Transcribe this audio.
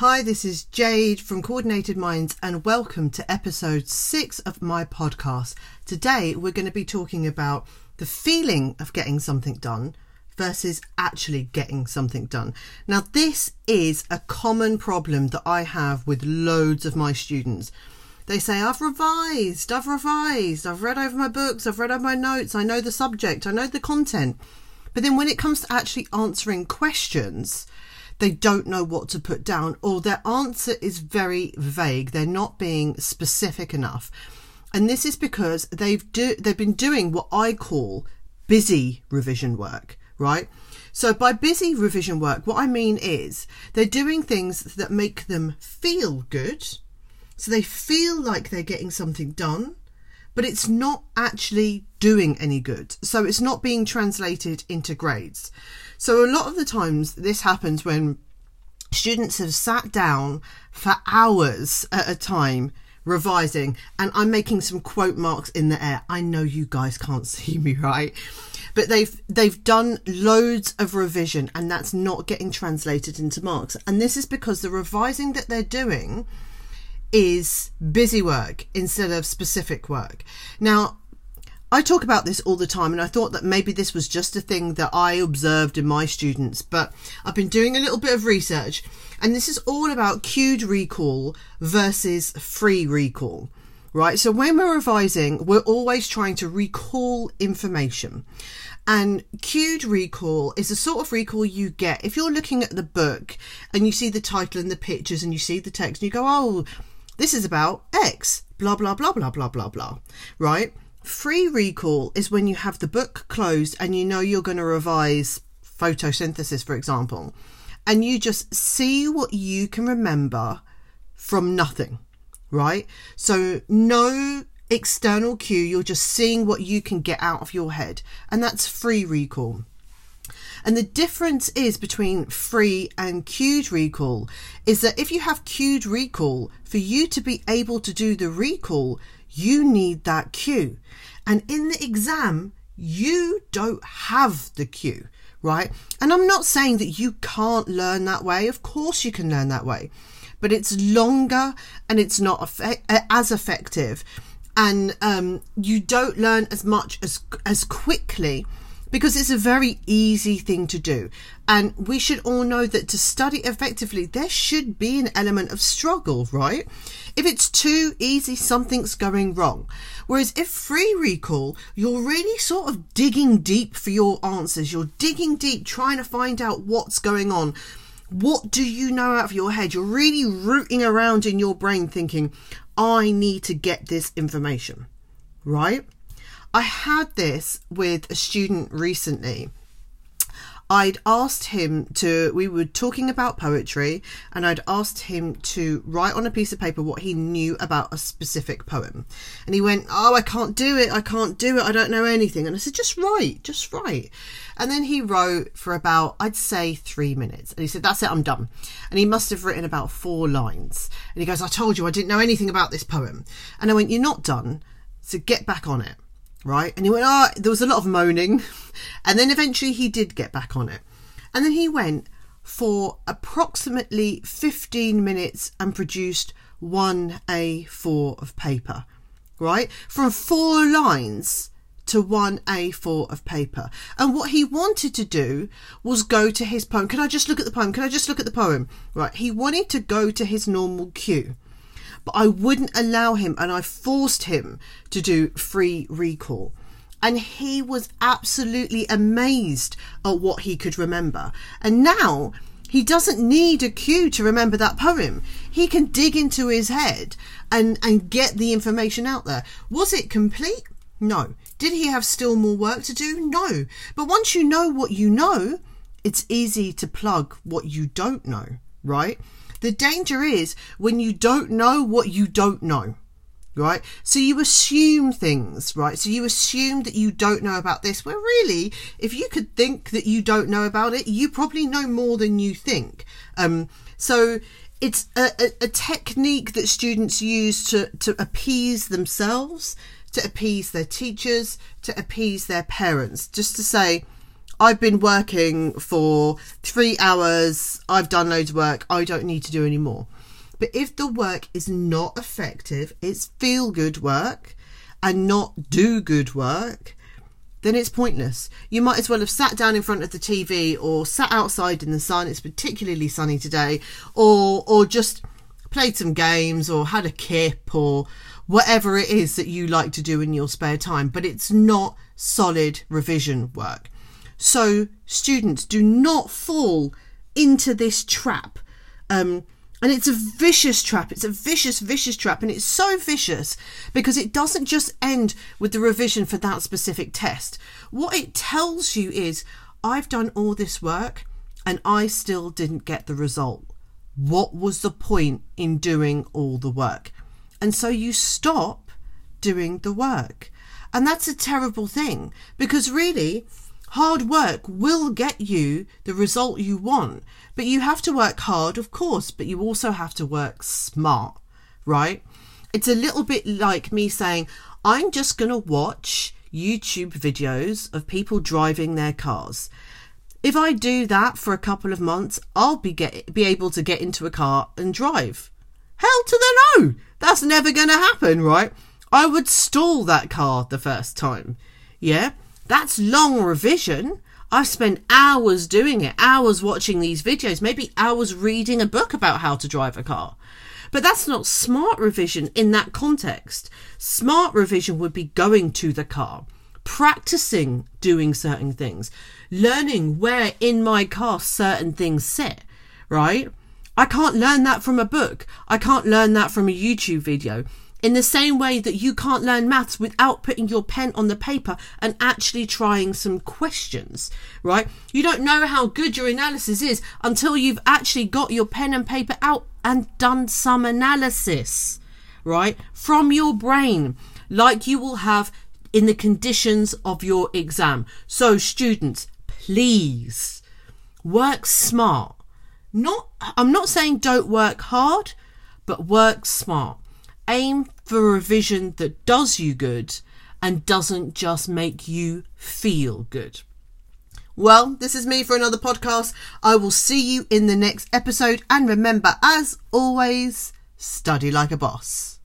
Hi, this is Jade from Coordinated Minds, and welcome to episode six of my podcast. Today, we're going to be talking about the feeling of getting something done versus actually getting something done. Now, this is a common problem that I have with loads of my students. They say, I've revised, I've revised, I've read over my books, I've read over my notes, I know the subject, I know the content. But then when it comes to actually answering questions, they don't know what to put down or their answer is very vague. They're not being specific enough. And this is because they've do, they've been doing what I call busy revision work, right? So by busy revision work, what I mean is they're doing things that make them feel good. So they feel like they're getting something done, but it's not actually doing any good. So it's not being translated into grades. So a lot of the times this happens when students have sat down for hours at a time revising and I'm making some quote marks in the air. I know you guys can't see me, right? But they've they've done loads of revision and that's not getting translated into marks. And this is because the revising that they're doing is busy work instead of specific work. Now, I talk about this all the time, and I thought that maybe this was just a thing that I observed in my students, but I've been doing a little bit of research, and this is all about cued recall versus free recall. Right, so when we're revising, we're always trying to recall information. And cued recall is the sort of recall you get if you're looking at the book and you see the title and the pictures and you see the text and you go, oh, this is about X, blah, blah, blah, blah, blah, blah, blah. Right? Free recall is when you have the book closed and you know you're going to revise photosynthesis, for example, and you just see what you can remember from nothing, right? So, no external cue, you're just seeing what you can get out of your head, and that's free recall. And the difference is between free and cued recall is that if you have cued recall, for you to be able to do the recall, you need that cue. And in the exam, you don't have the cue, right? And I'm not saying that you can't learn that way. Of course, you can learn that way, but it's longer and it's not as effective. And um, you don't learn as much as as quickly because it's a very easy thing to do. And we should all know that to study effectively, there should be an element of struggle, right? If it's too easy, something's going wrong. Whereas if free recall, you're really sort of digging deep for your answers. You're digging deep, trying to find out what's going on. What do you know out of your head? You're really rooting around in your brain thinking, I need to get this information, right? I had this with a student recently. I'd asked him to, we were talking about poetry, and I'd asked him to write on a piece of paper what he knew about a specific poem. And he went, Oh, I can't do it. I can't do it. I don't know anything. And I said, Just write, just write. And then he wrote for about, I'd say, three minutes. And he said, That's it, I'm done. And he must have written about four lines. And he goes, I told you I didn't know anything about this poem. And I went, You're not done. So get back on it right? And he went, oh, there was a lot of moaning. And then eventually he did get back on it. And then he went for approximately 15 minutes and produced one A4 of paper, right? From four lines to one A4 of paper. And what he wanted to do was go to his poem. Can I just look at the poem? Can I just look at the poem? Right. He wanted to go to his normal cue but I wouldn't allow him and I forced him to do free recall. And he was absolutely amazed at what he could remember. And now he doesn't need a cue to remember that poem. He can dig into his head and, and get the information out there. Was it complete? No. Did he have still more work to do? No. But once you know what you know, it's easy to plug what you don't know, right? The danger is when you don't know what you don't know, right? So you assume things, right? So you assume that you don't know about this, Well, really, if you could think that you don't know about it, you probably know more than you think. Um, so it's a, a, a technique that students use to, to appease themselves, to appease their teachers, to appease their parents, just to say, I've been working for three hours, I've done loads of work, I don't need to do any more. But if the work is not effective, it's feel good work and not do good work, then it's pointless. You might as well have sat down in front of the TV or sat outside in the sun. It's particularly sunny today, or or just played some games or had a kip or whatever it is that you like to do in your spare time. But it's not solid revision work. So students do not fall into this trap. Um, and it's a vicious trap. It's a vicious, vicious trap. And it's so vicious because it doesn't just end with the revision for that specific test. What it tells you is, I've done all this work and I still didn't get the result. What was the point in doing all the work? And so you stop doing the work. And that's a terrible thing because really, hard work will get you the result you want. But you have to work hard, of course, but you also have to work smart, right? It's a little bit like me saying, I'm just going to watch YouTube videos of people driving their cars. If I do that for a couple of months, I'll be get, be able to get into a car and drive. Hell to the no! That's never going to happen, right? I would stall that car the first time. Yeah? That's long revision. I've spent hours doing it, hours watching these videos, maybe hours reading a book about how to drive a car. But that's not smart revision in that context. Smart revision would be going to the car, practicing doing certain things, learning where in my car certain things sit, right? I can't learn that from a book. I can't learn that from a YouTube video in the same way that you can't learn maths without putting your pen on the paper and actually trying some questions, right? You don't know how good your analysis is until you've actually got your pen and paper out and done some analysis, right? From your brain, like you will have in the conditions of your exam. So, students, please work smart. Not, I'm not saying don't work hard, but work smart aim for a revision that does you good and doesn't just make you feel good. Well, this is me for another podcast. I will see you in the next episode. And remember, as always, study like a boss.